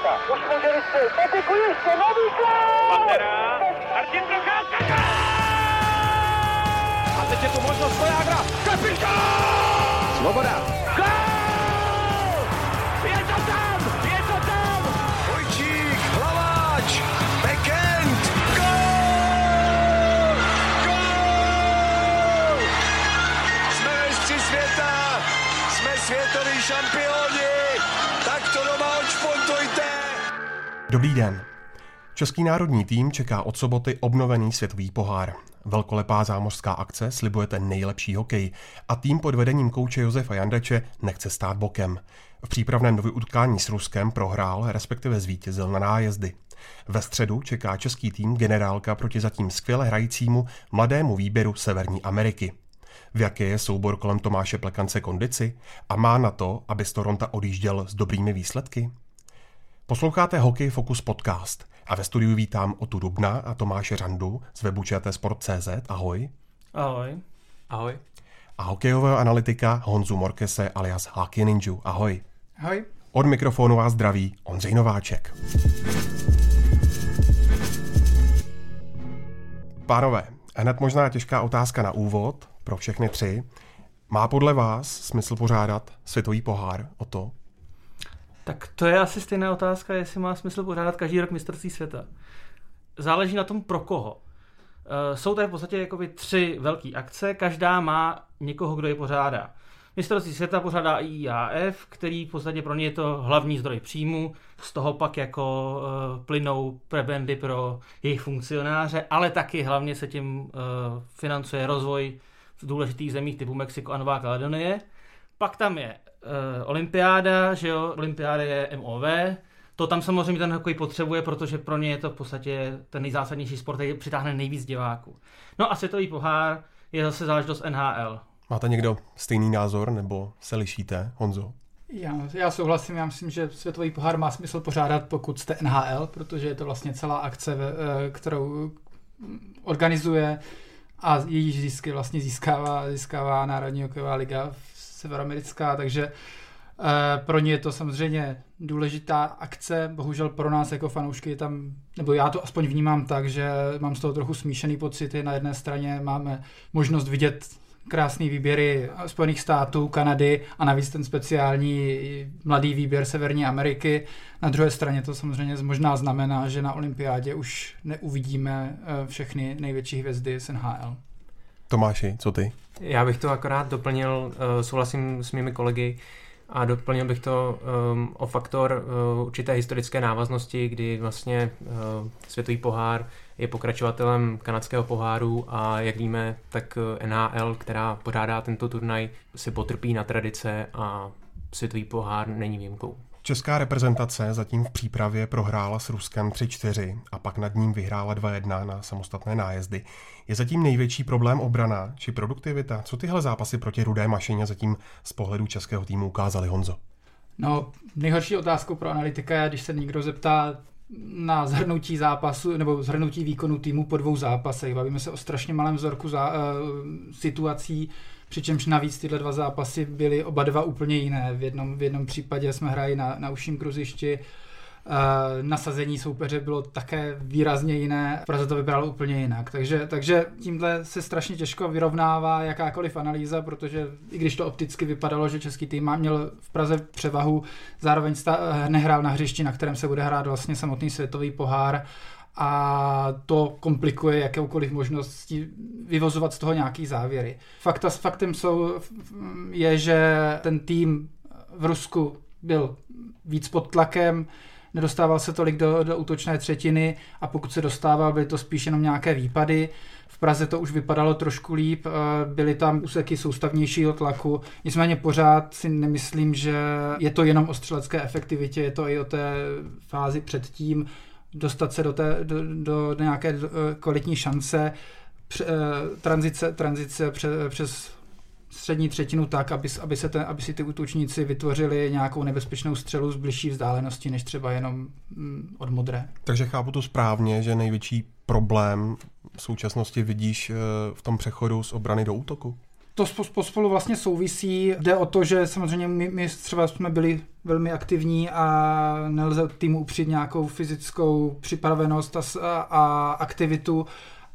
Procházka. Už může vystřelit. Patiku ještě nový gol! Pantera, Martin Procházka, A teď je tu možnost Vojágra. Kapitán! Svoboda. Dobrý den. Český národní tým čeká od soboty obnovený světový pohár. Velkolepá zámořská akce slibuje ten nejlepší hokej a tým pod vedením kouče Josefa Jandače nechce stát bokem. V přípravném nový utkání s Ruskem prohrál, respektive zvítězil na nájezdy. Ve středu čeká český tým generálka proti zatím skvěle hrajícímu mladému výběru Severní Ameriky. V jaké je soubor kolem Tomáše Plekance kondici a má na to, aby z Toronta odjížděl s dobrými výsledky? Posloucháte Hokej Focus podcast a ve studiu vítám Otu Dubna a Tomáše Řandu z webu Sport.cz. Ahoj. Ahoj. Ahoj. A hokejového analytika Honzu Morkese alias Hockey Ninja. Ahoj. Ahoj. Od mikrofonu vás zdraví Ondřej Nováček. Pánové, hned možná těžká otázka na úvod pro všechny tři. Má podle vás smysl pořádat světový pohár o to? Tak to je asi stejná otázka, jestli má smysl pořádat každý rok mistrovství světa. Záleží na tom pro koho. Eh, Jsou tady v podstatě jakoby tři velké akce, každá má někoho, kdo je pořádá. Mistrovství světa pořádá IAF, který v podstatě pro ně je to hlavní zdroj příjmu, z toho pak jako uh, plynou prebendy pro jejich funkcionáře, ale taky hlavně se tím uh, financuje rozvoj v důležitých zemích typu Mexiko a Nová Kaledonie. Pak tam je uh, olympiáda, že jo, olympiáda je MOV, to tam samozřejmě ten hokej potřebuje, protože pro ně je to v podstatě ten nejzásadnější sport, který přitáhne nejvíc diváků. No a světový pohár je zase záležitost NHL. Máte někdo stejný názor nebo se lišíte, Honzo? Já, já souhlasím, já myslím, že světový pohár má smysl pořádat, pokud jste NHL, protože je to vlastně celá akce, eh, kterou organizuje a její zisky vlastně získává, získává Národní hokejová liga severoamerická, takže eh, pro ně je to samozřejmě důležitá akce, bohužel pro nás jako fanoušky je tam, nebo já to aspoň vnímám tak, že mám z toho trochu smíšený pocity. Na jedné straně máme možnost vidět krásný výběry Spojených států, Kanady a navíc ten speciální mladý výběr Severní Ameriky. Na druhé straně to samozřejmě možná znamená, že na olympiádě už neuvidíme eh, všechny největší hvězdy z NHL. Tomáši, co ty? Já bych to akorát doplnil, uh, souhlasím s mými kolegy, a doplnil bych to um, o faktor uh, určité historické návaznosti, kdy vlastně uh, světový pohár je pokračovatelem kanadského poháru a jak víme, tak NHL, která pořádá tento turnaj, si potrpí na tradice a světový pohár není výjimkou. Česká reprezentace zatím v přípravě prohrála s Ruskem 3-4 a pak nad ním vyhrála 2-1 na samostatné nájezdy. Je zatím největší problém obrana či produktivita? Co tyhle zápasy proti rudé mašině zatím z pohledu českého týmu ukázaly Honzo? No, nejhorší otázkou pro analytika je, když se někdo zeptá na zhrnutí zápasu nebo zhrnutí výkonu týmu po dvou zápasech. Bavíme se o strašně malém vzorku za, uh, situací, přičemž navíc tyhle dva zápasy byly oba dva úplně jiné. V jednom, v jednom případě jsme hráli na, na užším kruzišti, uh, nasazení soupeře bylo také výrazně jiné, Praze to vypadalo úplně jinak. Takže, takže tímhle se strašně těžko vyrovnává jakákoliv analýza, protože i když to opticky vypadalo, že český tým měl v Praze převahu, zároveň sta- nehrál na hřišti, na kterém se bude hrát vlastně samotný světový pohár a to komplikuje jakoukoliv možnost vyvozovat z toho nějaký závěry. Fakta s faktem jsou, je, že ten tým v Rusku byl víc pod tlakem, nedostával se tolik do, do útočné třetiny a pokud se dostával, byly to spíš jenom nějaké výpady. V Praze to už vypadalo trošku líp, byly tam úseky soustavnějšího tlaku, nicméně pořád si nemyslím, že je to jenom o střelecké efektivitě, je to i o té fázi předtím, dostat se do, té, do, do, nějaké kvalitní šance, pře, tranzice, tranzice pře, přes střední třetinu tak, aby, aby, se ten, aby si ty útočníci vytvořili nějakou nebezpečnou střelu z bližší vzdálenosti, než třeba jenom mm, od modré. Takže chápu to správně, že největší problém v současnosti vidíš v tom přechodu z obrany do útoku? To pospolu vlastně souvisí. Jde o to, že samozřejmě my, my třeba jsme byli velmi aktivní a nelze týmu upřít nějakou fyzickou připravenost a, a aktivitu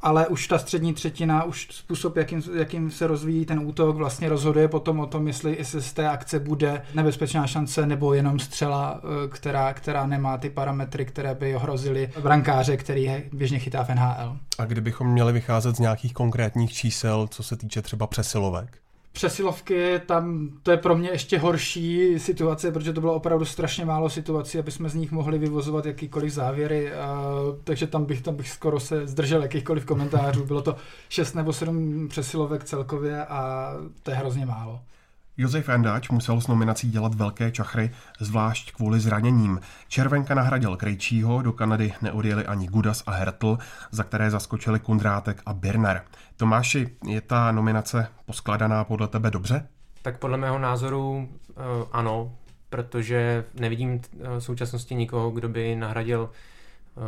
ale už ta střední třetina, už způsob, jakým, jakým se rozvíjí ten útok, vlastně rozhoduje potom o tom, jestli, jestli z té akce bude nebezpečná šance nebo jenom střela, eh, která, která nemá ty parametry, které by ohrozily brankáře, který je běžně chytá v NHL. A kdybychom měli vycházet z nějakých konkrétních čísel, co se týče třeba přesilovek? Přesilovky, tam to je pro mě ještě horší situace, protože to bylo opravdu strašně málo situací, aby jsme z nich mohli vyvozovat jakýkoliv závěry, a, takže tam bych, tam bych skoro se zdržel jakýchkoliv komentářů. Bylo to 6 nebo 7 přesilovek celkově a to je hrozně málo. Josef Jandáč musel s nominací dělat velké čachry, zvlášť kvůli zraněním. Červenka nahradil Krejčího, do Kanady neodjeli ani Gudas a Hertl, za které zaskočili Kundrátek a Birner. Tomáši, je ta nominace poskladaná podle tebe dobře? Tak podle mého názoru uh, ano, protože nevidím v současnosti nikoho, kdo by nahradil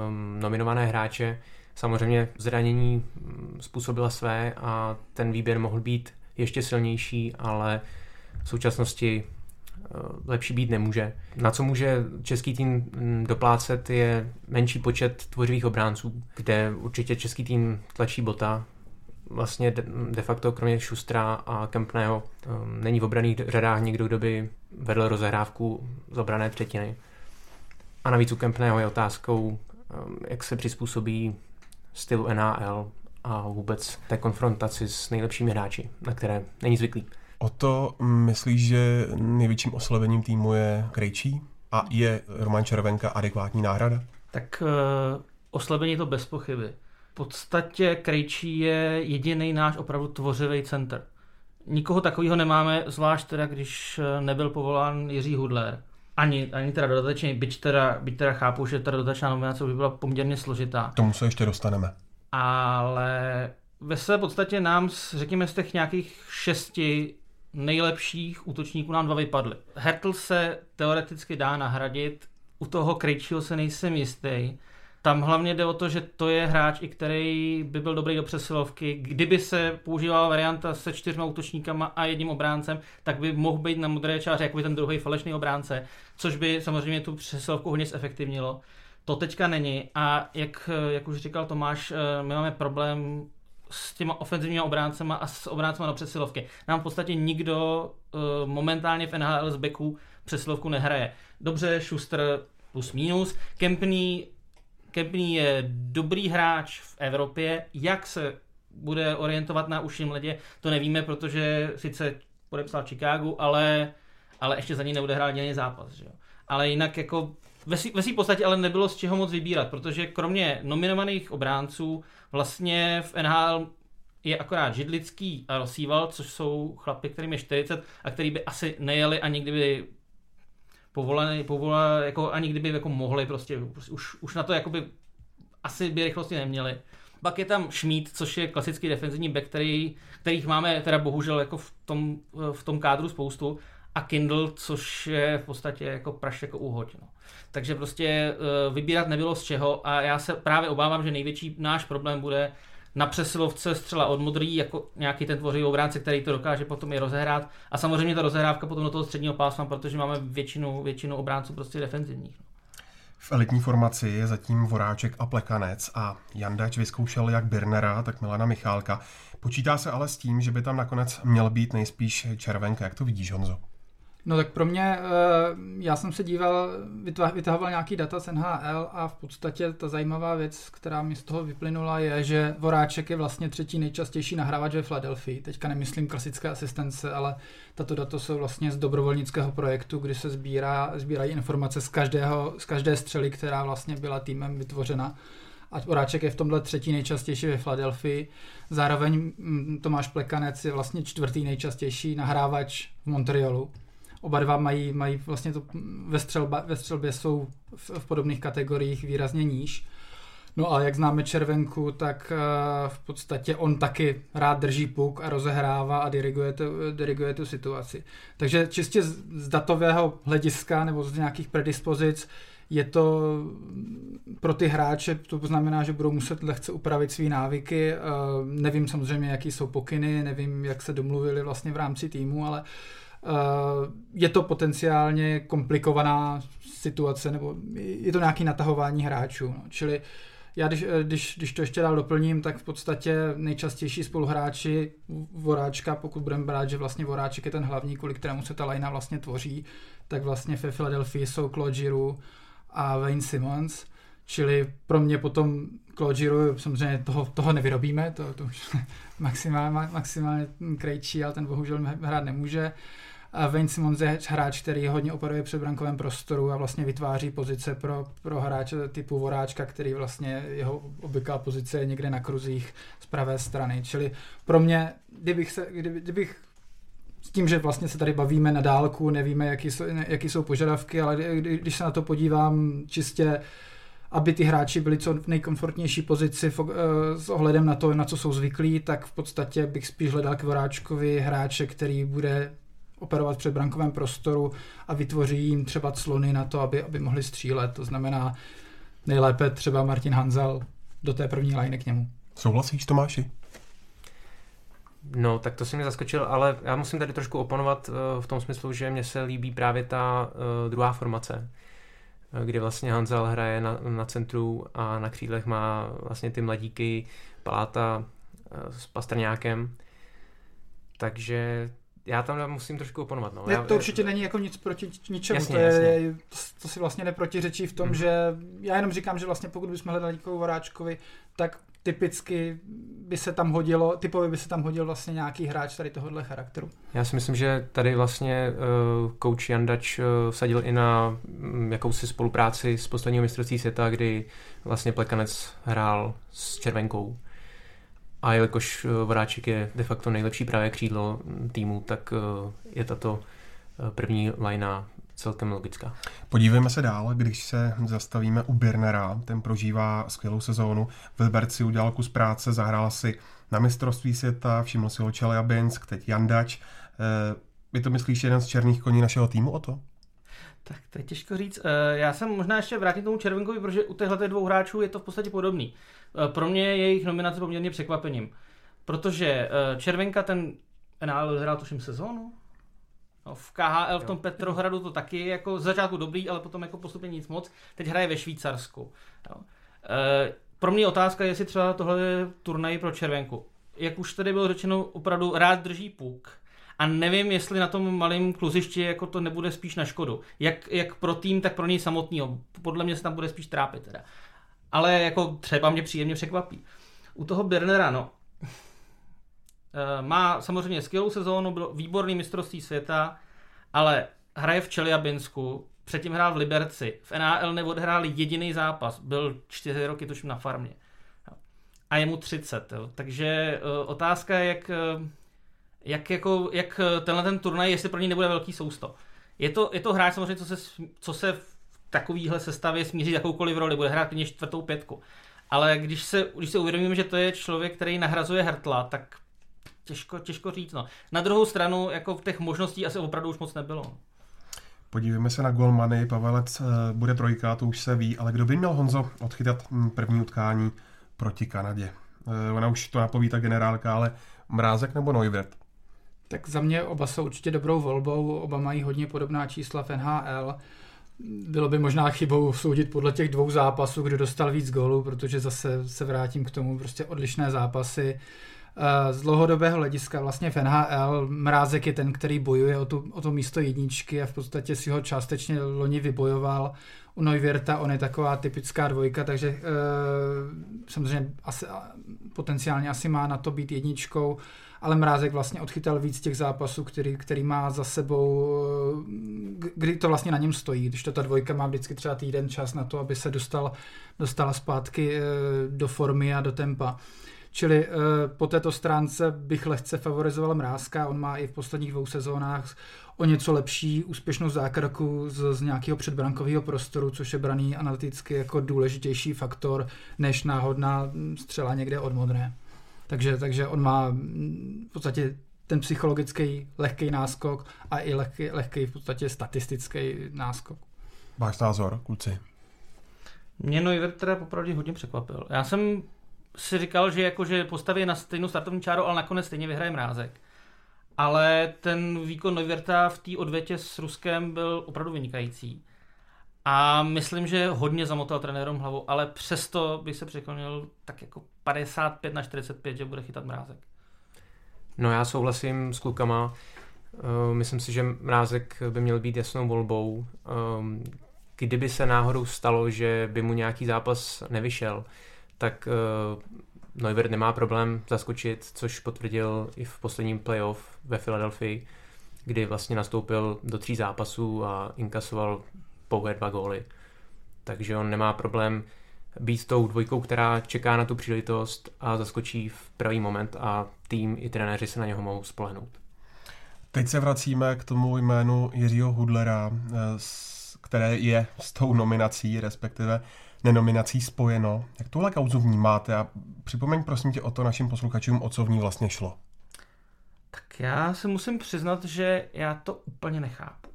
um, nominované hráče. Samozřejmě zranění mm, způsobila své a ten výběr mohl být ještě silnější, ale v současnosti eh, lepší být nemůže. Na co může český tým mm, doplácet je menší počet tvořivých obránců, kde určitě český tým tlačí bota. Vlastně de facto kromě Šustra a Kempného eh, není v obraných řadách nikdo, kdo by vedl rozehrávku z obrané třetiny. A navíc u Kempného je otázkou, eh, jak se přizpůsobí stylu NHL a vůbec té konfrontaci s nejlepšími hráči, na které není zvyklý. O to myslíš, že největším oslovením týmu je Krejčí? A je Roman Červenka adekvátní náhrada? Tak uh, oslabení je to bez pochyby. V podstatě Krejčí je jediný náš opravdu tvořivý center. Nikoho takového nemáme, zvlášť teda, když eh, nebyl povolán Jiří Hudler. Ani, ani teda dodatečně, byť teda, byť teda chápu, že ta dodatečná nominace by byla poměrně složitá. Tomu se ještě dostaneme. Ale ve své podstatě nám, řekněme, z těch nějakých šesti nejlepších útočníků nám dva vypadly. Hertl se teoreticky dá nahradit, u toho Krejčího se nejsem jistý. Tam hlavně jde o to, že to je hráč, i který by byl dobrý do přesilovky. Kdyby se používala varianta se čtyřma útočníkama a jedním obráncem, tak by mohl být na modré čáře jako ten druhý falešný obránce, což by samozřejmě tu přesilovku hodně zefektivnilo. To teďka není a jak, jak už říkal Tomáš, eh, my máme problém s těma ofenzivními obráncema a s obráncema na přesilovky. Nám v podstatě nikdo uh, momentálně v NHL z beku přesilovku nehraje. Dobře, Schuster plus minus. Kempný, Kempný je dobrý hráč v Evropě. Jak se bude orientovat na uším ledě, to nevíme, protože sice podepsal Chicago, ale, ale ještě za ní neodehrál jediný zápas. Že jo? Ale jinak jako ve svý podstatě ale nebylo z čeho moc vybírat, protože kromě nominovaných obránců vlastně v NHL je akorát Židlický a Rosíval, což jsou chlapy, kterým je 40 a který by asi nejeli ani kdyby povolený, povolený jako ani kdyby jako mohli prostě, prostě už, už na to jakoby asi by rychlosti neměli. Pak je tam Šmít, což je klasický defenzivní back, který, kterých máme teda bohužel jako v tom, v tom kádru spoustu a Kindle, což je v podstatě jako praš jako úhoď. No. Takže prostě eh, vybírat nebylo z čeho a já se právě obávám, že největší náš problém bude na přesilovce střela od modrý, jako nějaký ten tvořivý obránce, který to dokáže potom i rozehrát. A samozřejmě ta rozehrávka potom do toho středního pásma, protože máme většinu, většinu obránců prostě defenzivních. No. V elitní formaci je zatím Voráček a Plekanec a Jandač vyzkoušel jak Birnera, tak Milana Michálka. Počítá se ale s tím, že by tam nakonec měl být nejspíš Červenka. Jak to vidíš, Honzo? No tak pro mě, eh, já jsem se díval, vytahoval nějaký data z NHL a v podstatě ta zajímavá věc, která mi z toho vyplynula, je, že Voráček je vlastně třetí nejčastější nahrávač ve Philadelphia. Teďka nemyslím klasické asistence, ale tato data jsou vlastně z dobrovolnického projektu, kdy se sbírá, sbírají informace z, každého, z každé střely, která vlastně byla týmem vytvořena. A Voráček je v tomhle třetí nejčastější ve Philadelphia. Zároveň mm, Tomáš Plekanec je vlastně čtvrtý nejčastější nahrávač v Montrealu. Oba dva mají, mají vlastně to ve, střelba, ve střelbě jsou v, v podobných kategoriích výrazně níž. No a jak známe Červenku, tak uh, v podstatě on taky rád drží puk a rozehrává a diriguje tu, diriguje tu situaci. Takže čistě z, datového hlediska nebo z nějakých predispozic je to pro ty hráče, to znamená, že budou muset lehce upravit své návyky. Uh, nevím samozřejmě, jaký jsou pokyny, nevím, jak se domluvili vlastně v rámci týmu, ale je to potenciálně komplikovaná situace, nebo je to nějaký natahování hráčů. No. Čili já když, když, když to ještě dál doplním, tak v podstatě nejčastější spoluhráči Voráčka, pokud budeme brát, že vlastně Voráček je ten hlavní, kvůli kterému se ta lajna vlastně tvoří, tak vlastně ve Philadelphia jsou Claude Giroux a Wayne Simmons, čili pro mě potom Claude Giroux, samozřejmě toho, toho nevyrobíme, to, to už maximálně, maximálně krejčí, ale ten bohužel hrát nemůže. A Wayne Simmons je hráč, který hodně operuje před brankovém prostoru a vlastně vytváří pozice pro, pro hráče typu Voráčka, který vlastně jeho obvyklá pozice je někde na kruzích z pravé strany. Čili pro mě, kdybych, se, kdyby, kdybych s tím, že vlastně se tady bavíme na dálku, nevíme, jaký jsou, jaký jsou požadavky, ale když se na to podívám čistě aby ty hráči byli co nejkomfortnější pozici eh, s ohledem na to, na co jsou zvyklí, tak v podstatě bych spíš hledal k Voráčkovi hráče, který bude operovat před brankovém prostoru a vytvoří jim třeba clony na to, aby, aby mohli střílet. To znamená nejlépe třeba Martin Hanzel do té první lajny k němu. Souhlasíš, Tomáši? No, tak to si mě zaskočil, ale já musím tady trošku oponovat uh, v tom smyslu, že mně se líbí právě ta uh, druhá formace, uh, kdy vlastně Hanzel hraje na, na centru a na křídlech má vlastně ty mladíky Paláta s Pastrňákem. Takže já tam musím trošku oponovat. No. Ne, já, to určitě není jako nic proti ničemu. Jasně, to, je, jasně. to si vlastně neprotiřečí v tom, mm. že já jenom říkám, že vlastně pokud bychom hledali někoho Voráčkovi, tak typicky by se tam hodilo, typově by se tam hodil vlastně nějaký hráč tady tohohle charakteru. Já si myslím, že tady vlastně uh, coach Jandač uh, vsadil i na um, jakousi spolupráci s posledního mistrovství světa, kdy vlastně Plekanec hrál s Červenkou. A jelikož uh, Voráček je de facto nejlepší pravé křídlo týmu, tak uh, je tato uh, první lajna celkem logická. Podívejme se dál, když se zastavíme u Birnera, ten prožívá skvělou sezónu. V Liberci udělal kus práce, zahrál si na mistrovství světa, všiml si ho Čeliabinsk, teď Jandač. Eh, vy to myslíš jeden z černých koní našeho týmu o to? Tak to je těžko říct. Eh, já jsem možná ještě vrátím tomu Červenkovi, protože u těchto dvou hráčů je to v podstatě podobný. Eh, pro mě je jejich nominace poměrně překvapením. Protože Červenka ten NL hrál tuším sezónu, No, v KHL v tom Petrohradu to taky jako z začátku dobrý, ale potom jako postupně nic moc. Teď hraje ve Švýcarsku. Jo. E, pro mě otázka je, jestli třeba tohle je turnaj pro červenku. Jak už tady bylo řečeno, opravdu rád drží puk. A nevím, jestli na tom malém kluzišti jako to nebude spíš na škodu. Jak, jak pro tým, tak pro něj samotného. Podle mě se tam bude spíš trápit teda. Ale jako třeba mě příjemně překvapí. U toho Bernera, no, Eh, má samozřejmě skvělou sezónu, bylo výborný mistrovství světa, ale hraje v Čeliabinsku, předtím hrál v Liberci, v NHL neodhrál jediný zápas, byl čtyři roky tuším na farmě. A je mu 30, jo. takže uh, otázka je, jak, uh, jak, jako, jak tenhle ten turnaj, jestli pro něj nebude velký sousto. Je to, je to hráč samozřejmě, co se, co se v takovýhle sestavě smíří jakoukoliv roli, bude hrát klidně čtvrtou pětku. Ale když se, když se uvědomíme, že to je člověk, který nahrazuje Hertla, tak těžko, těžko říct. No. Na druhou stranu, jako v těch možností asi opravdu už moc nebylo. Podívejme se na golmany. Pavelec eh, bude trojka, to už se ví, ale kdo by měl Honzo odchytat hm, první utkání proti Kanadě? Eh, ona už to napoví ta generálka, ale Mrázek nebo Neuwirth? Tak za mě oba jsou určitě dobrou volbou, oba mají hodně podobná čísla v NHL. Bylo by možná chybou soudit podle těch dvou zápasů, kdo dostal víc gólů, protože zase se vrátím k tomu, prostě odlišné zápasy. Eh, z dlouhodobého hlediska vlastně v NHL Mrázek je ten, který bojuje o, tu, o to místo jedničky a v podstatě si ho částečně loni vybojoval. U Neuwirta on je taková typická dvojka, takže e, samozřejmě asi, potenciálně asi má na to být jedničkou, ale Mrázek vlastně odchytal víc těch zápasů, který, který má za sebou, eh, kdy to vlastně na něm stojí, když to ta dvojka má vždycky třeba týden čas na to, aby se dostal, dostala zpátky e, do formy a do tempa. Čili uh, po této stránce bych lehce favorizoval Mrázka, on má i v posledních dvou sezónách o něco lepší úspěšnou zákroku z, z nějakého předbrankového prostoru, což je braný analyticky jako důležitější faktor než náhodná střela někde od modré. Takže, takže on má v podstatě ten psychologický lehký náskok a i lehký, lehký v podstatě statistický náskok. Váš názor, kluci? Mě Neuer teda popravdě hodně překvapil. Já jsem si říkal, že jakože postaví na stejnou startovní čáru, ale nakonec stejně vyhraje mrázek. Ale ten výkon Neuwerta v té odvětě s Ruskem byl opravdu vynikající. A myslím, že hodně zamotal trenérům hlavu, ale přesto bych se překlonil tak jako 55 na 45, že bude chytat mrázek. No já souhlasím s klukama. Uh, myslím si, že mrázek by měl být jasnou volbou. Um, kdyby se náhodou stalo, že by mu nějaký zápas nevyšel, tak uh, Neuwirth nemá problém zaskočit, což potvrdil i v posledním playoff ve Filadelfii, kdy vlastně nastoupil do tří zápasů a inkasoval pouhé dva góly. Takže on nemá problém být tou dvojkou, která čeká na tu příležitost a zaskočí v pravý moment a tým i trenéři se na něho mohou spolehnout. Teď se vracíme k tomu jménu Jiřího Hudlera, eh, které je s tou nominací, respektive nenominací spojeno. Jak tuhle kauzu vnímáte a připomeň prosím tě o to našim posluchačům, o co v ní vlastně šlo. Tak já se musím přiznat, že já to úplně nechápu.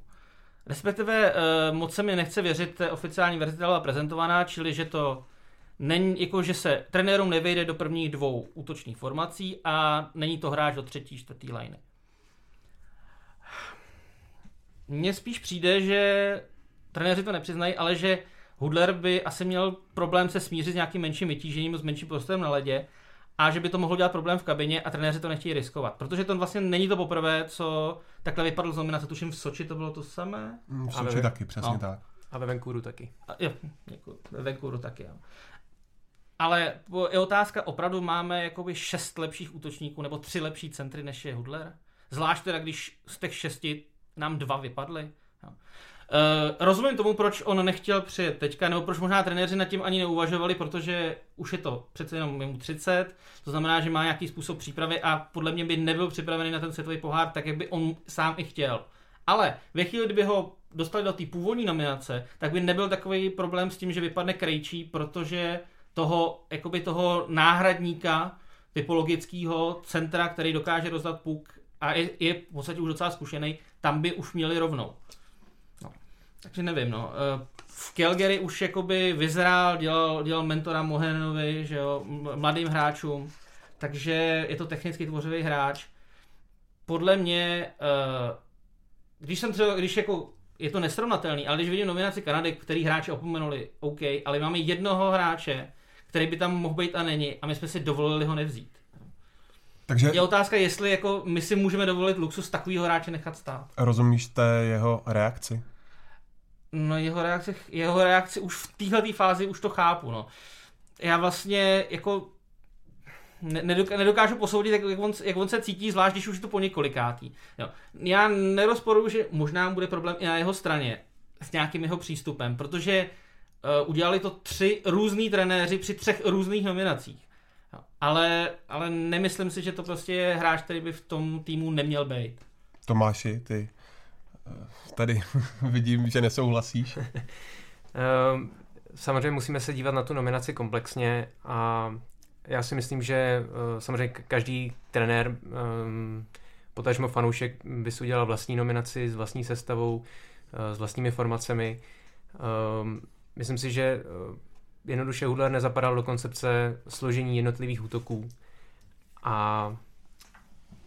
Respektive eh, moc se mi nechce věřit té oficiální verzi, která byla prezentovaná, čili že to není, jako že se trenérům nevejde do prvních dvou útočných formací a není to hráč do třetí, čtvrtý liney. Mně spíš přijde, že trenéři to nepřiznají, ale že Hudler by asi měl problém se smířit s nějakým menším vytížením, s menším prostorem na ledě a že by to mohlo dělat problém v kabině a trenéři to nechtějí riskovat. Protože to vlastně není to poprvé, co takhle vypadl z nominace. Tuším v Soči to bylo to samé. Mm, v Soči taky, přesně no. tak. A ve Vancouveru taky. A, jo, děkuji. Ve Vancouveru taky, jo. Ale je otázka, opravdu máme jakoby šest lepších útočníků nebo tři lepší centry než je Hudler? Zvlášť teda, když z těch šesti nám dva vypadly. Jo. Uh, rozumím tomu, proč on nechtěl přijet teďka, nebo proč možná trenéři nad tím ani neuvažovali, protože už je to přece jenom mimo 30, to znamená, že má nějaký způsob přípravy a podle mě by nebyl připravený na ten světový pohár tak, jak by on sám i chtěl. Ale ve chvíli, kdyby ho dostali do té původní nominace, tak by nebyl takový problém s tím, že vypadne Krejčí, protože toho, jakoby toho náhradníka typologického centra, který dokáže rozdat puk a je, je v podstatě už docela zkušený, tam by už měli rovnou. Takže nevím, no. Eh, v Calgary už jakoby vyzrál, dělal, dělal mentora Mohenovi, že jo, mladým hráčům, takže je to technicky tvořivý hráč. Podle mě, eh, když jsem třeba, když jako je to nesrovnatelný, ale když vidím nominaci Kanady, který hráči opomenuli, OK, ale máme jednoho hráče, který by tam mohl být a není a my jsme si dovolili ho nevzít. Takže je otázka, jestli jako my si můžeme dovolit luxus takového hráče nechat stát. Rozumíš té jeho reakci? No jeho reakci, jeho reakci už v téhle fázi už to chápu, no. Já vlastně jako nedokážu posoudit, jak on, jak on se cítí, zvlášť když už je to po několikátý. Jo. Já nerozporuju, že možná bude problém i na jeho straně s nějakým jeho přístupem, protože uh, udělali to tři různí trenéři při třech různých nominacích. Jo. Ale, ale nemyslím si, že to prostě je hráč, který by v tom týmu neměl být. Tomáši, ty tady vidím, že nesouhlasíš. Ehm, samozřejmě musíme se dívat na tu nominaci komplexně a já si myslím, že eh, samozřejmě každý trenér, ehm, potažmo fanoušek by si udělal vlastní nominaci s vlastní sestavou, eh, s vlastními formacemi. Ehm, myslím si, že eh, jednoduše Hudler nezapadal do koncepce složení jednotlivých útoků a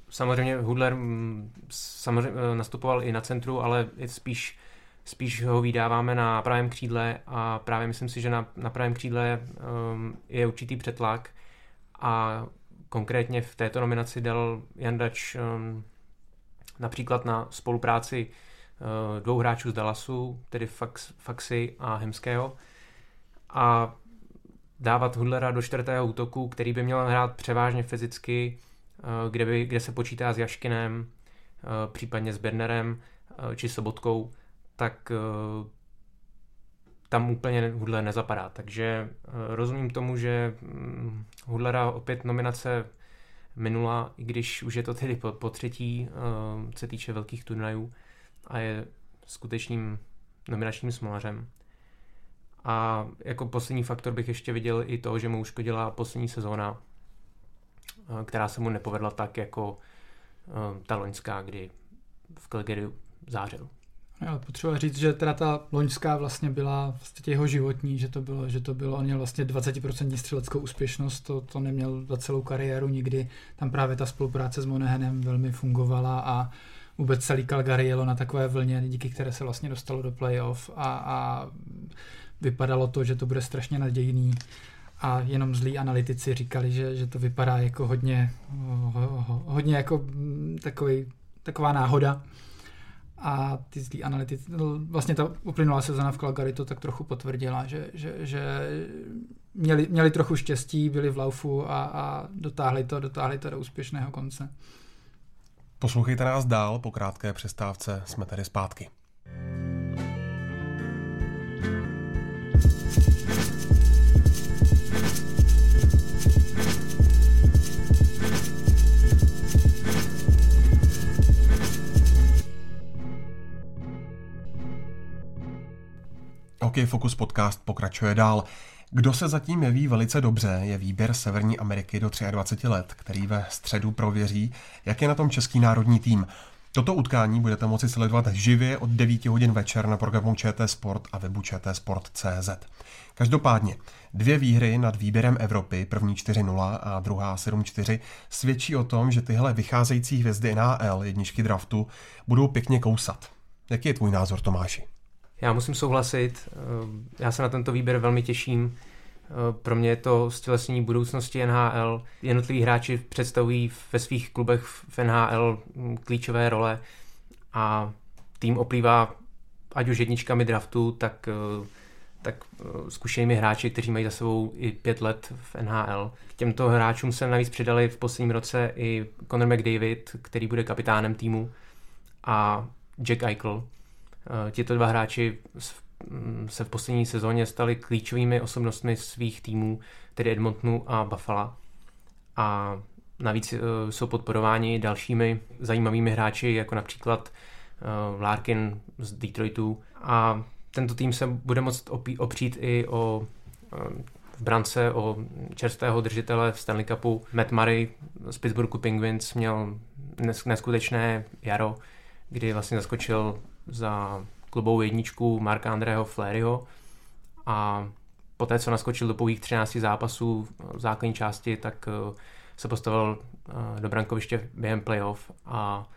samozřejmě Hudler mm, samozřejmě eh, nastupoval i na centru, ale spíš, spíš ho vydáváme na pravém křídle a právě myslím si, že na, na pravém křídle um, je určitý přetlak a konkrétně v této nominaci dal Jandač um, například na spolupráci uh, dvou hráčů z Dallasu, tedy Fax, Faxy a Hemského. A dávat Hudlera do čtvrtého útoku, který by měl hrát převážně fyzicky, kde, by, kde se počítá s Jaškinem, eh, případně s Bernerem eh, či Sobotkou, tak tam úplně Hudler nezapadá. Takže rozumím tomu, že mm, Hudlera opět nominace minula, i když už je to tedy po, po třetí, se týče velkých turnajů a je skutečným nominačním smolařem. A jako poslední faktor bych ještě viděl i to, že mu uškodila poslední sezóna, eh, která se mu nepovedla tak jako eh, ta loňská, kdy v Calgary zářil. Jo, potřeba říct, že teda ta loňská vlastně byla vlastně jeho životní, že to bylo, že to bylo, on měl vlastně 20% střeleckou úspěšnost, to, to neměl za celou kariéru nikdy, tam právě ta spolupráce s Monehenem velmi fungovala a vůbec celý Calgary jelo na takové vlně, díky které se vlastně dostalo do playoff a, a vypadalo to, že to bude strašně nadějný a jenom zlí analytici říkali, že, že to vypadá jako hodně, hodně jako mm, takový, taková náhoda. A ty zlí analytici, no, vlastně ta uplynulá sezona v Calgary to tak trochu potvrdila, že, že, že měli, měli trochu štěstí, byli v laufu a, a dotáhli to, dotáhli to do úspěšného konce. Poslouchejte nás dál, po krátké přestávce jsme tady zpátky. OK Focus podcast pokračuje dál. Kdo se zatím jeví velice dobře, je výběr Severní Ameriky do 23 let, který ve středu prověří, jak je na tom český národní tým. Toto utkání budete moci sledovat živě od 9 hodin večer na programu ČT Sport a webu čtsport.cz. Každopádně, dvě výhry nad výběrem Evropy, první 4-0 a druhá 7-4, svědčí o tom, že tyhle vycházející hvězdy NHL, jedničky draftu, budou pěkně kousat. Jaký je tvůj názor, Tomáši? Já musím souhlasit, eh, já se na tento výběr velmi těším. Eh, pro mě je to stělesnění budoucnosti NHL. Jednotliví hráči představují ve svých klubech v NHL hm, klíčové role a tým oplývá ať už jedničkami draftu, tak, eh, tak zkušenými hráči, kteří mají za sebou i pět let v NHL. K těmto hráčům se navíc přidali v posledním roce i Conor McDavid, který bude kapitánem týmu a Jack Eichel, tito dva hráči mm, se v poslední sezóně stali klíčovými osobnostmi svých týmů, tedy Edmontonu a Buffalo. A navíc eh, jsou podporováni dalšími zajímavými hráči, jako například eh, Larkin z Detroitu. A tento tým se bude moct opřít i o v brance o čerstvého držitele v Stanley Cupu. Matt Murray z Pittsburghu Penguins měl neskutečné jaro, kdy vlastně zaskočil za klubovou jedničku Marka Andreho Fleryho. A poté, co naskočil do pouhých 13 zápasů v základní části, tak eh, se postavil eh, do brankoviště během playoff a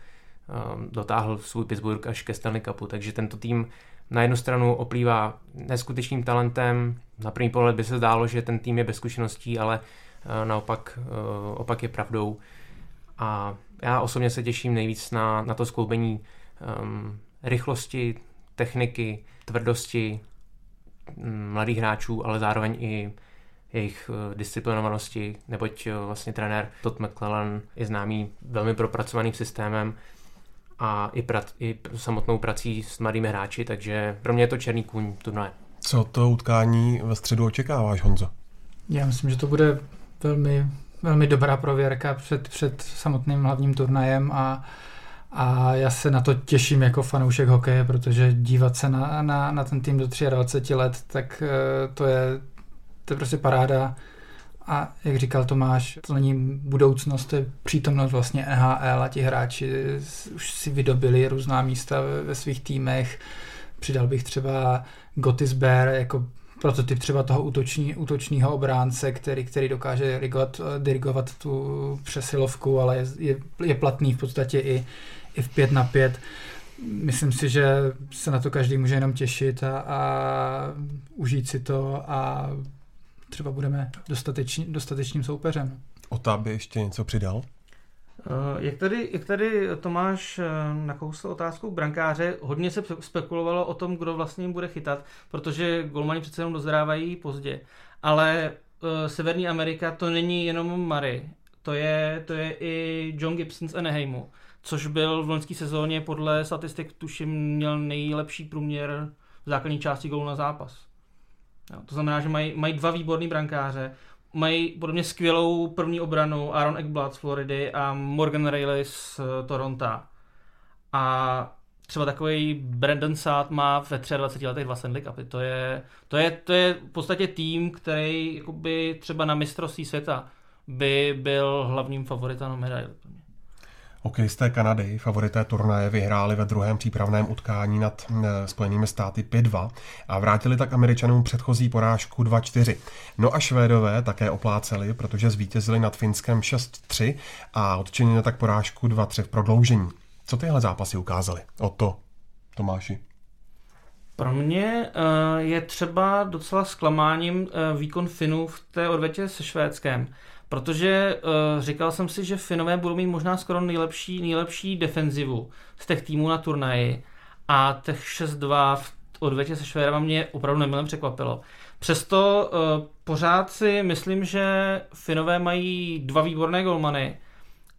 eh, dotáhl svůj Pittsburgh až ke Stanley Cupu, takže tento tým na jednu stranu oplývá neskutečným talentem, na první pohled by se zdálo, že ten tým je bez zkušeností, ale naopak opak je pravdou. A já osobně se těším nejvíc na, na to skloubení um, rychlosti, techniky, tvrdosti mm, mladých hráčů, ale zároveň i jejich eh, disciplinovanosti, neboť eh, vlastně trenér Todd McClellan je známý velmi propracovaným systémem a i, pra, i samotnou prací s mladými hráči, takže pro mě je to černý kůň turnaje. Co to utkání ve středu očekáváš, Honzo? Já myslím, že to bude velmi, velmi dobrá prověrka před, před samotným hlavním turnajem a a já se na to těším jako fanoušek hokeje, protože dívat se na, na, na ten tým do 23 let, tak uh, to je, to je prostě paráda. A jak říkal Tomáš, to není budoucnost, to je přítomnost vlastně NHL a ti hráči už si vydobili různá místa ve, ve svých týmech. Přidal bych třeba Gotis Bear jako prototyp třeba toho útoční, útočního obránce, který, který dokáže dirigovat, dirigovat tu přesilovku, ale je, je, je platný v podstatě i, i v pět na pět. Myslím si, že se na to každý může jenom těšit a, a užít si to a třeba budeme dostatečný, dostatečným soupeřem. O by ještě něco přidal? Eh, jak tady, jak tady Tomáš eh, nakousl otázku brankáře, hodně se spekulovalo o tom, kdo vlastně jim bude chytat, protože golmani přece jenom dozrávají pozdě. Ale Severní Amerika to není jenom Murray, to je, to je i John Gibson z Anaheimu což byl v loňské sezóně podle statistik tuším měl nejlepší průměr v základní části gólů na zápas. Jo, to znamená, že mají, mají dva výborný brankáře, mají podle mě skvělou první obranu Aaron Ekblad z Floridy a Morgan Rayleigh z uh, Toronto. A třeba takový Brandon Saad má ve 23 letech dva Stanley Cupy. To je, to, je, to je v podstatě tým, který jakoby třeba na mistrovství světa by byl hlavním favoritem na medaili. Hokejisté Kanady, favorité turnaje, vyhráli ve druhém přípravném utkání nad eh, Spojenými státy 5-2 a vrátili tak Američanům předchozí porážku 2-4. No a Švédové také opláceli, protože zvítězili nad Finskem 6-3 a odčinili tak porážku 2-3 v prodloužení. Co tyhle zápasy ukázaly? O to, Tomáši. Pro mě uh, je třeba docela zklamáním uh, výkon Finů v té odvětě se Švédskem. Protože uh, říkal jsem si, že Finové budou mít možná skoro nejlepší, nejlepší defenzivu z těch týmů na turnaji a těch 6-2 v odvětě se Švédama mě opravdu nemilem překvapilo. Přesto uh, pořád si myslím, že Finové mají dva výborné golmany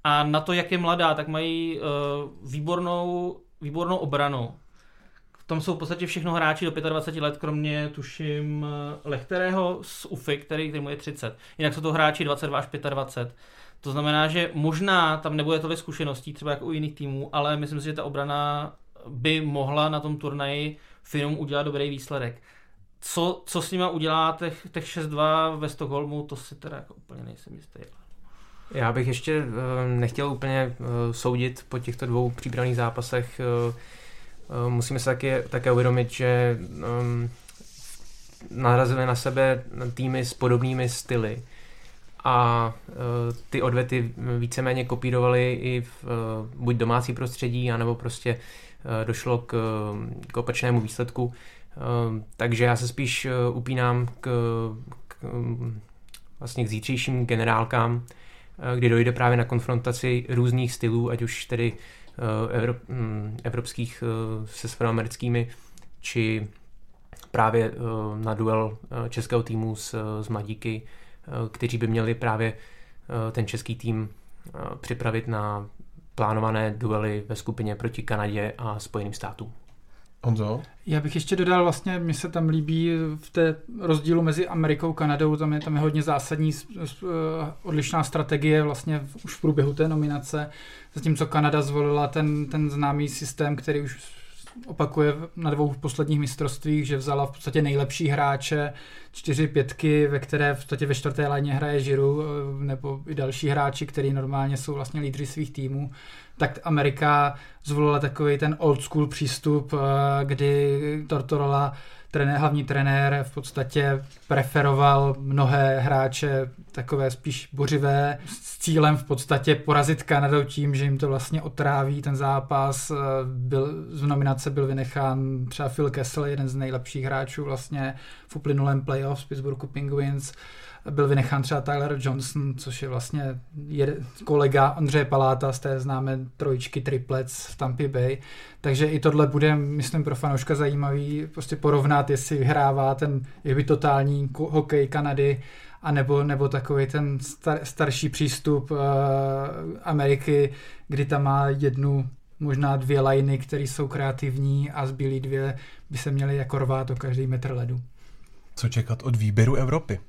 a na to, jak je mladá, tak mají uh, výbornou, výbornou obranu. V tom jsou v podstatě všechno hráči do 25 let, kromě tuším Lechterého z UFI, který, který mu je 30. Jinak jsou to hráči 22 až 25. To znamená, že možná tam nebude tolik zkušeností, třeba jako u jiných týmů, ale myslím si, že ta obrana by mohla na tom turnaji Finům udělat dobrý výsledek. Co, co s nima udělá těch, těch 6-2 ve Stockholmu, to si teda jako úplně nejsem jistý. Já bych ještě uh, nechtěl úplně uh, soudit po těchto dvou přípravných zápasech. Uh, uh, musíme se taky, také uvědomit, že um, narazili na sebe týmy s podobnými styly a uh, ty odvety víceméně kopírovaly i v uh, buď domácí prostředí, anebo prostě uh, došlo k, k opačnému výsledku. Uh, takže já se spíš uh, upínám k, k, vlastně k zítřejším generálkám, Eh, kdy dojde právě na konfrontaci různých stylů, ať už tedy eh, hm, evropských eh, se severoamerickými, či právě na duel českého týmu s, s Mladíky, kteří by měli právě ten český tým připravit na plánované duely ve skupině proti Kanadě a Spojeným státům. Honzo? Já bych ještě dodal, vlastně mi se tam líbí v té rozdílu mezi Amerikou a Kanadou, tam je, tam je hodně zásadní eh, odlišná strategie vlastně už v průběhu té nominace, zatímco Kanada zvolila ten, ten známý systém, který už opakuje na dvou posledních mistrovstvích, že vzala v podstatě nejlepší hráče, čtyři pětky, ve které v podstatě ve čtvrté léně hraje Žiru, eh, nebo i další hráči, kteří normálně jsou vlastně lídři svých týmů. Tak Amerika zvolila takový ten old school přístup, eh, kdy Tortorola, trenér, hlavní trenér, v podstatě preferoval mnohé hráče takové spíš bořivé s cílem v podstatě porazit Kanadu tím, že jim to vlastně otráví ten zápas. Eh, byl, z nominace byl vynechán třeba Phil Kessel, jeden z nejlepších hráčů vlastně v uplynulém playoff z Pittsburghu Penguins byl vynechán třeba Tyler Johnson, což je vlastně kolega Andřeje Paláta z té známé trojičky triplets v Tampa Bay. Takže i tohle bude, myslím, pro fanouška zajímavý prostě porovnat, jestli vyhrává ten by totální hokej Kanady, a nebo, nebo takový ten star, starší přístup uh, Ameriky, kdy tam má jednu možná dvě liny, které jsou kreativní a zbylý dvě by se měly jako rvát o každý metr ledu. Co čekat od výběru Evropy?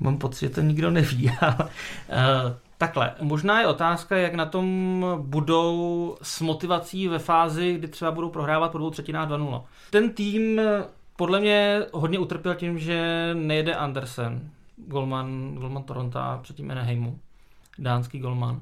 Mám pocit, že to nikdo neví. Ale, uh, takhle, možná je otázka, jak na tom budou s motivací ve fázi, kdy třeba budou prohrávat po dvou třetinách 2-0. Ten tým podle mě hodně utrpěl tím, že nejede Andersen, golman, golman Toronto a předtím Anaheimu, dánský golman.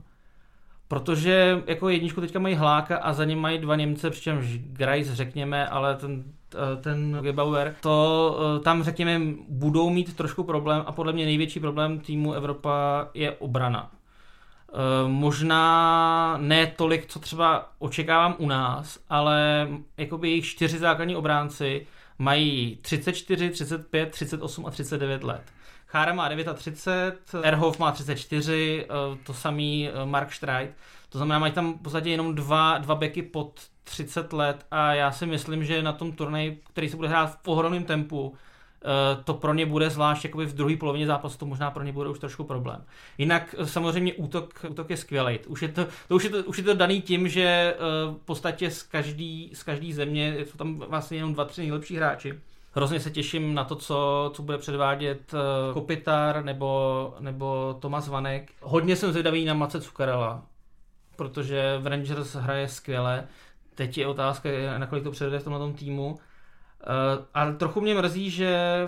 Protože jako jedničku teďka mají Hláka a za ním mají dva Němce, přičemž Grice řekněme, ale ten Eh, ten Gebauer, to eh, tam řekněme budou mít trošku problém a podle mě největší problém týmu Evropa je obrana. Eh, možná ne tolik, co třeba očekávám u nás, ale jakoby jejich čtyři základní obránci mají 34, 35, 38 a 39 let. Chára má 39, Erhoff má 34, to samý Mark Streit. To znamená, mají tam v podstatě jenom dva, dva beky pod 30 let a já si myslím, že na tom turnaji, který se bude hrát v ohromném tempu, eh, to pro ně bude zvlášť jakoby v druhé polovině zápasu, to možná pro ně bude už trošku problém. Jinak eh, samozřejmě útok, útok je skvělý. Už je to, to, už je to, už je to daný tím, že eh, v podstatě z každý, z každý země jsou tam vlastně jenom dva, tři nejlepší hráči Hrozně se těším na to, co, co bude předvádět eh, Kopitar nebo, nebo Tomas Vanek. Hodně jsem zvědavý na Mace Cukarela, protože v Rangers hraje skvěle. Teď je otázka, nakolik to předvede v tomhle týmu. Eh, ale trochu mě mrzí, že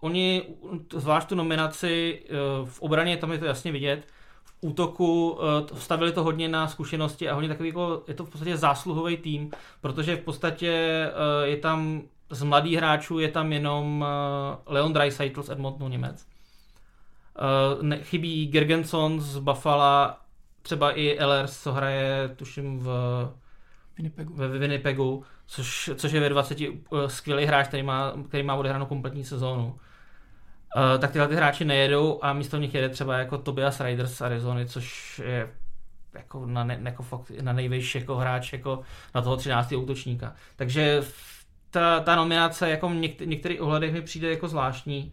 oni, zvlášť tu nominaci, eh, v obraně tam je to jasně vidět, v útoku stavili to hodně na zkušenosti a hodně takový, jako, je to v podstatě zásluhový tým, protože v podstatě je tam z mladých hráčů je tam jenom uh, Leon Dreisaitl z Edmontonu Němec. Ne, chybí Gergenson z Buffalo, třeba i Ellers, co hraje, tuším, v Winnipegu, ve Winnipegu což, což je ve 20 uh, skvělý hráč, který má, který má odehranou kompletní sezónu. Tak tyhle ty hráči nejedou a místo nich jede třeba jako Tobias Riders z Arizony, což je jako na, ne, jako fakt, na nejvyšší jako hráč jako na toho 13. útočníka. Takže ta, ta nominace jako v něk- některých ohledech mi přijde jako zvláštní.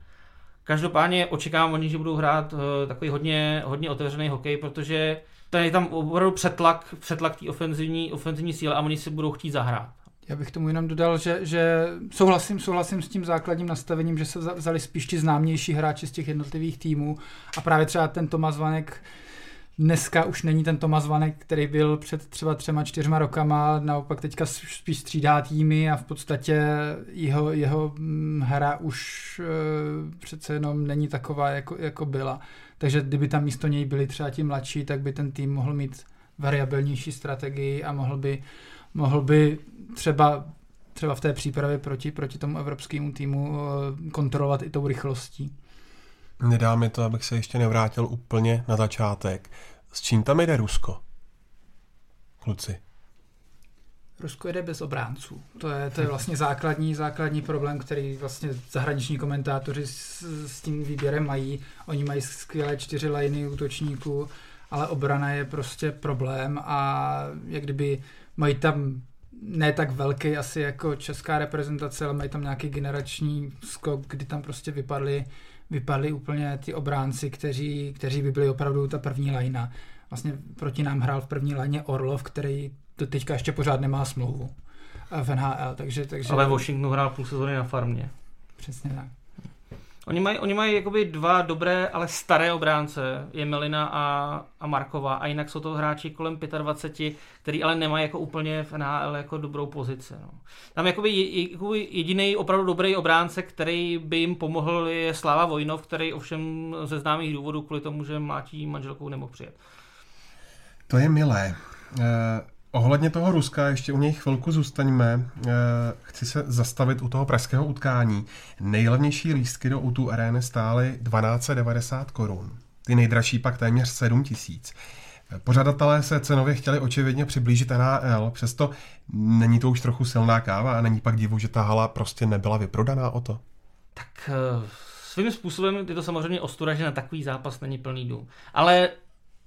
Každopádně očekávám oni, že budou hrát uh, takový hodně, hodně otevřený hokej, protože tady je tam opravdu přetlak, přetlak té ofenzivní, ofenzivní síly a oni si budou chtít zahrát. Já bych tomu jenom dodal, že, že souhlasím, souhlasím s tím základním nastavením, že se vzali spíš ti známější hráči z těch jednotlivých týmů a právě třeba ten Tomas Vanek Dneska už není ten Tomas Vanek, který byl před třeba třema, čtyřma rokama, naopak teďka spíš střídá týmy a v podstatě jeho, jeho mm, hra už e, přece jenom není taková, jako, jako byla. Takže kdyby tam místo něj byli třeba ti mladší, tak by ten tým mohl mít variabilnější strategii a mohl by, mohl by třeba třeba v té přípravě proti, proti tomu evropskému týmu e, kontrolovat i tou rychlostí. Nedá mi to, abych se ještě nevrátil úplně na začátek. S čím tam jde Rusko? Kluci. Rusko jede bez obránců. To je, to je vlastně základní, základní problém, který vlastně zahraniční komentátoři s, s tím výběrem mají. Oni mají skvělé čtyři liny útočníků, ale obrana je prostě problém a jak kdyby mají tam ne tak velký asi jako česká reprezentace, ale mají tam nějaký generační skok, kdy tam prostě vypadly vypadli úplně ty obránci, kteří, kteří by byli opravdu ta první lajna. Vlastně proti nám hrál v první lajně Orlov, který to teďka ještě pořád nemá smlouvu v NHL, takže... takže... Ale Washington hrál půl sezóny na farmě. Přesně tak. Oni mají, oni mají jakoby dva dobré, ale staré obránce, je Melina a, a Marková, a jinak jsou to hráči kolem 25, který ale nemají jako úplně v NHL jako dobrou pozici. No. Tam jakoby, jediný opravdu dobrý obránce, který by jim pomohl, je Sláva Vojnov, který ovšem ze známých důvodů kvůli tomu, že mlátí manželkou nemohl přijet. To je milé. Eh, Ohledně toho Ruska ještě u něj chvilku zůstaňme. Eh, chci se zastavit u toho pražského utkání. Nejlevnější lístky do U2 Areny stály 1290 korun. Ty nejdražší pak téměř 7 tisíc. Pořadatelé se cenově chtěli očividně přiblížit NHL, přesto není to už trochu silná káva a není pak divu, že ta hala prostě nebyla vyprodaná o to? Tak eh, svým způsobem je to samozřejmě ostuda, že na takový zápas není plný dům. Ale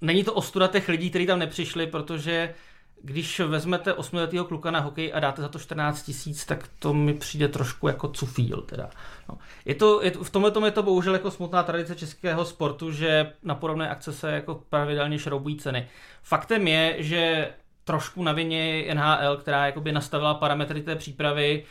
není to ostuda těch lidí, kteří tam nepřišli, protože když vezmete osmiletého kluka na hokej a dáte za to 14 tisíc, tak to mi přijde trošku jako cufíl. Teda. No. Je to, je v tomhle tom je to bohužel jako smutná tradice českého sportu, že na podobné akce se jako pravidelně šroubují ceny. Faktem je, že trošku na vině NHL, která jakoby nastavila parametry té přípravy,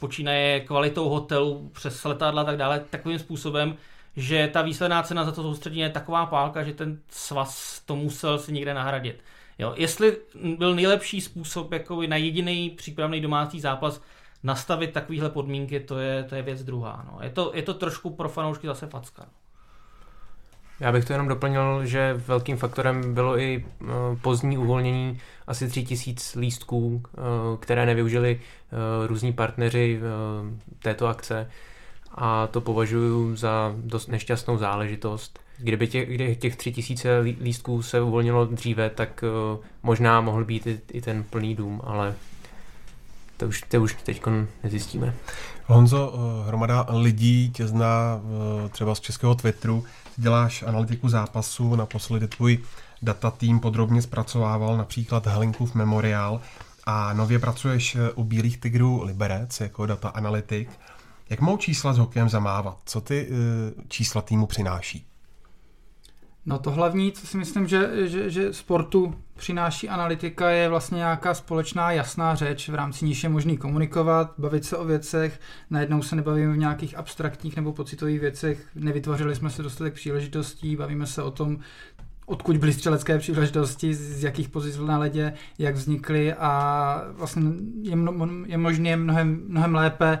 počínaje kvalitou hotelu přes letadla a tak dále, takovým způsobem, že ta výsledná cena za to soustředění je taková pálka, že ten svaz to musel si někde nahradit. Jo, jestli byl nejlepší způsob jako na jediný přípravný domácí zápas nastavit takovéhle podmínky, to je, to je věc druhá. No. Je, to, je to trošku pro fanoušky zase facka. No. Já bych to jenom doplnil, že velkým faktorem bylo i uh, pozdní uvolnění asi 3000 lístků, uh, které nevyužili uh, různí partneři této akce a to považuji za dost nešťastnou záležitost. Kdyby těch, těch tři tisíce lístků se uvolnilo dříve, tak uh, možná mohl být i, i ten plný dům, ale to už, to už teď nezjistíme. Honzo, uh, hromada lidí tě zná uh, třeba z českého Twitteru, ty děláš analytiku zápasu, naposledy tvůj data tým podrobně zpracovával například Helinkův memoriál a nově pracuješ u Bílých tigrů Liberec jako data analytik. Jak mohou čísla s hokejem zamávat? Co ty uh, čísla týmu přináší? No to hlavní, co si myslím, že, že, že sportu přináší analytika, je vlastně nějaká společná jasná řeč, v rámci níž je možný komunikovat, bavit se o věcech, najednou se nebavíme v nějakých abstraktních nebo pocitových věcech, nevytvořili jsme se dostatek příležitostí, bavíme se o tom, odkud byly střelecké příležitosti, z jakých pozic na ledě, jak vznikly a vlastně je, mno, je možné mnohem, mnohem lépe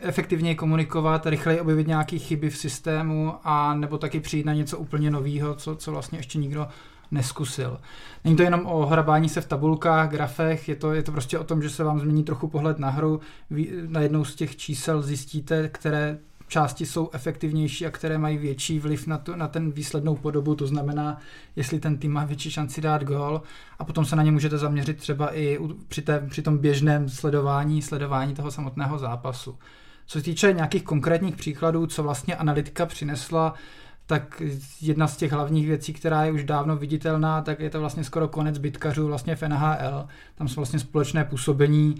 efektivněji komunikovat, rychleji objevit nějaké chyby v systému a nebo taky přijít na něco úplně nového, co, co vlastně ještě nikdo neskusil. Není to jenom o hrabání se v tabulkách, grafech, je to, je to prostě o tom, že se vám změní trochu pohled na hru, na jednou z těch čísel zjistíte, které části jsou efektivnější a které mají větší vliv na, to, na ten výslednou podobu, to znamená, jestli ten tým má větší šanci dát gol a potom se na ně můžete zaměřit třeba i při, té, při tom běžném sledování, sledování toho samotného zápasu. Co se týče nějakých konkrétních příkladů, co vlastně analytika přinesla, tak jedna z těch hlavních věcí, která je už dávno viditelná, tak je to vlastně skoro konec bitkařů vlastně v NHL. Tam jsou vlastně společné působení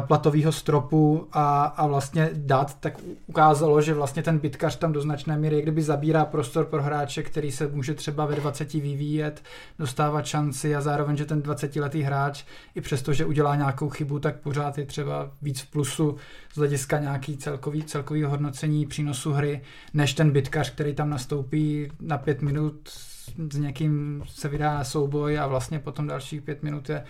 platového stropu a, a vlastně dát, tak ukázalo, že vlastně ten bitkař tam do značné míry kdyby zabírá prostor pro hráče, který se může třeba ve 20 vyvíjet, dostávat šanci a zároveň, že ten 20-letý hráč i přesto, že udělá nějakou chybu, tak pořád je třeba víc v plusu z hlediska nějaký celkový, celkový hodnocení přínosu hry, než ten bitkař, který tam nastoupí na pět minut s někým se vydá souboj a vlastně potom dalších pět minut je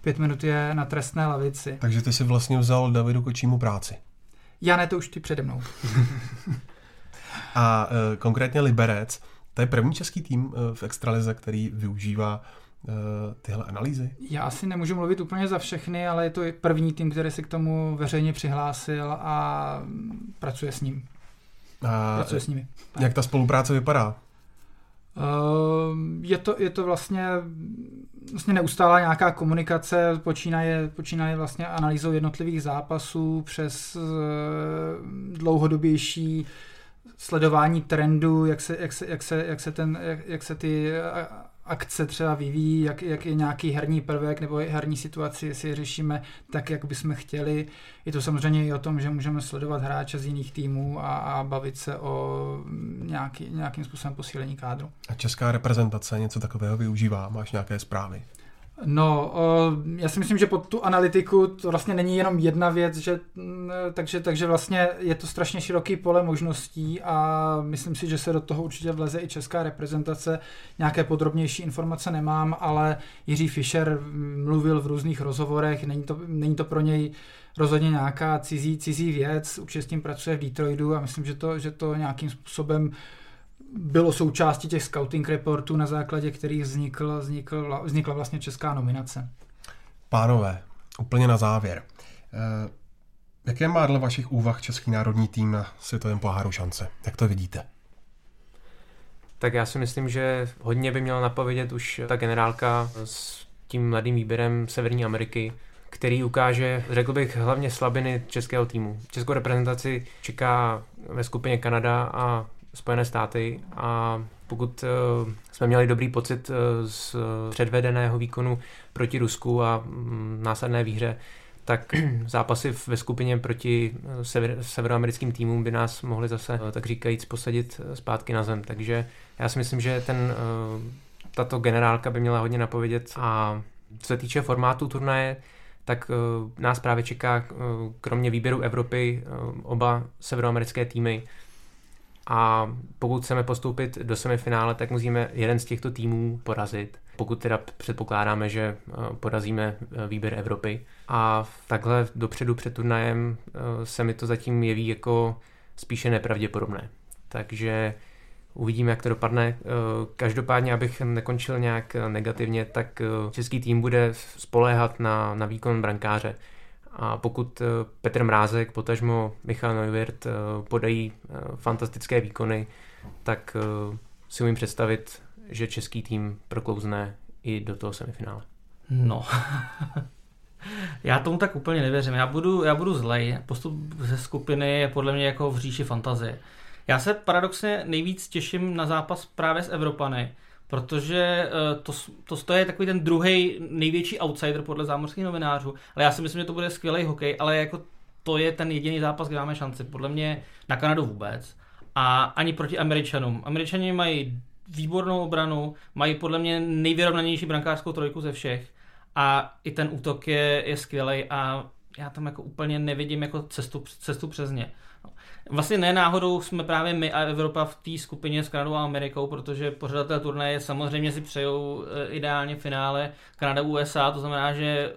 pět minut je na trestné lavici. Takže ty si vlastně vzal Davidu Kočímu práci. Já ne, to už ty přede mnou. A e, konkrétně Liberec, to je první český tým e, v extralize, který využívá e, tyhle analýzy? Já asi nemůžu mluvit úplně za všechny, ale je to první tým, který se k tomu veřejně přihlásil a pracuje s ním. A pracuje s nimi. Jak ta spolupráce vypadá? Ehm, je to, je to vlastně, vlastně neustálá nějaká komunikace, počínaje, počínaje vlastně analýzou jednotlivých zápasů přes eh, dlouhodobější sledování trendu, jak se, jak se, jak se, jak se, ten, jak, jak se ty akce třeba vyvíjí, jak, jak je nějaký herní prvek nebo herní situaci, jestli je řešíme tak, jak bychom chtěli. Je to samozřejmě i o tom, že můžeme sledovat hráče z jiných týmů a, a bavit se o nějaký, nějakým způsobem posílení kádru. A česká reprezentace něco takového využívá? Máš nějaké zprávy? No, já si myslím, že pod tu analytiku to vlastně není jenom jedna věc, že, mm, takže, takže vlastně je to strašně široký pole možností a myslím si, že se do toho určitě vleze i česká reprezentace. Nějaké podrobnější informace nemám, ale Jiří Fischer mluvil v různých rozhovorech, není to, není to pro něj rozhodně nějaká cizí, cizí věc, určitě s tím pracuje v Detroitu a myslím, že to, že to nějakým způsobem uh, bylo součástí těch scouting reportů, na základě kterých vznikl, vznikl, vznikla vlastně česká nominace. Pánové, úplně na závěr. Eh, jaké má dle vašich úvah český národní tým na světovém poháru šance? Jak to vidíte? Tak já si myslím, že hodně by měla napovědět už ta generálka s tím mladým výběrem Severní Ameriky, který ukáže, řekl bych, hlavně slabiny českého týmu. Českou reprezentaci čeká ve skupině Kanada a Spojené státy a pokud uh, jsme měli dobrý pocit uh, z předvedeného výkonu proti Rusku a um, následné výhře, tak zápasy ve skupině proti eh, sever, severoamerickým týmům by nás mohly zase, tak říkajíc, posadit zpátky na zem. Takže já si myslím, že ten, tato generálka by měla hodně napovědět. A co se týče formátu turnaje, tak nás právě čeká, kromě výběru Evropy, oba severoamerické týmy, a pokud chceme postoupit do semifinále, tak musíme jeden z těchto týmů porazit. Pokud teda předpokládáme, že eh, porazíme eh, výběr Evropy. A takhle dopředu před turnajem eh, se mi to zatím jeví jako spíše nepravděpodobné. Takže uvidíme, jak to dopadne. Každopádně, abych nekončil nějak negativně, tak český tým bude spoléhat na, na výkon brankáře. A pokud eh, Petr Mrázek, potažmo Michal Neuwirth eh, podají eh, fantastické výkony, tak si umím představit, že český tým proklouzne i do toho semifinále. No. já tomu tak úplně nevěřím. Já budu, já budu zlej. Postup ze skupiny je podle mě jako v říši fantazie. Já se paradoxně nejvíc těším na zápas právě s Evropany, protože eh, to, to, to je takový ten druhý největší outsider podle zámořských novinářů, ale já si myslím, že to bude skvělý hokej, ale jako to je ten jediný zápas, kde máme šanci. Podle mě na Kanadu vůbec. A ani proti Američanům. Američani mají výbornou obranu, mají podle mě nejvyrovnanější brankářskou trojku ze všech a i ten útok je, je skvělý a já tam jako úplně nevidím jako cestu, cestu přes ně. Vlastně ne náhodou jsme právě my a Evropa v té skupině s Kanadou a Amerikou, protože pořadatel turnaje samozřejmě si přejou eh, ideálně finále Kanada USA, to znamená, že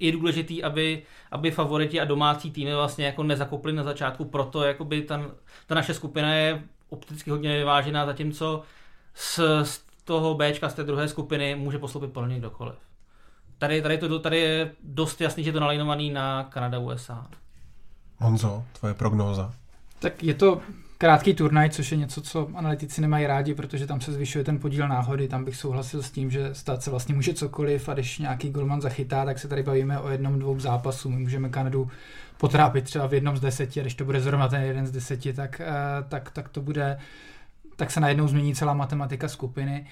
je důležitý, aby, aby favoriti a domácí týmy vlastně jako nezakopli na začátku, proto jakoby ta, ta naše skupina je opticky hodně vyvážená, zatímco z, z toho Bčka, z té druhé skupiny může posloupit plně kdokoliv. Tady, tady, to, tady je dost jasný, že je to nalajnovaný na Kanada USA. Honzo, tvoje prognóza? Tak je to krátký turnaj, což je něco, co analytici nemají rádi, protože tam se zvyšuje ten podíl náhody. Tam bych souhlasil s tím, že stát se vlastně může cokoliv a když nějaký golman zachytá, tak se tady bavíme o jednom, dvou zápasů. My můžeme Kanadu potrápit třeba v jednom z deseti a když to bude zrovna ten jeden z deseti, tak, eh, tak, tak to bude, tak se najednou změní celá matematika skupiny.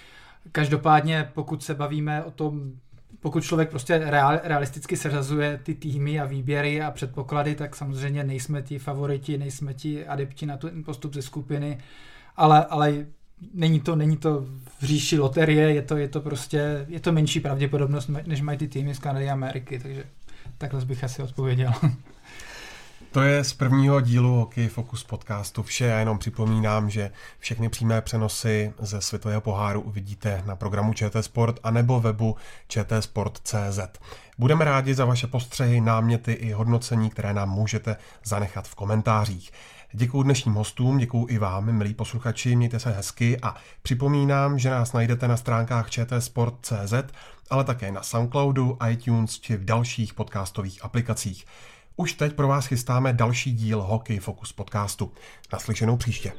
Každopádně, pokud se bavíme o tom pokud člověk prostě real, realisticky seřazuje ty týmy a výběry a předpoklady, tak samozřejmě nejsme ti favoriti, nejsme ti adepti na ten postup ze skupiny, ale, ale není to, není to v říši loterie, je to, je to prostě, je to menší pravděpodobnost, než mají ty týmy z Kanady a Ameriky, takže takhle bych asi odpověděl. To je z prvního dílu Hockey Focus podcastu vše. Já jenom připomínám, že všechny přímé přenosy ze světového poháru uvidíte na programu ČT Sport a nebo webu čtsport.cz. Budeme rádi za vaše postřehy, náměty i hodnocení, které nám můžete zanechat v komentářích. Děkuji dnešním hostům, děkuji i vám, milí posluchači, mějte se hezky a připomínám, že nás najdete na stránkách čtsport.cz, ale také na Soundcloudu, iTunes či v dalších podcastových aplikacích. Už teď pro vás chystáme další díl Hockey Focus podcastu. Naslyšenou příště.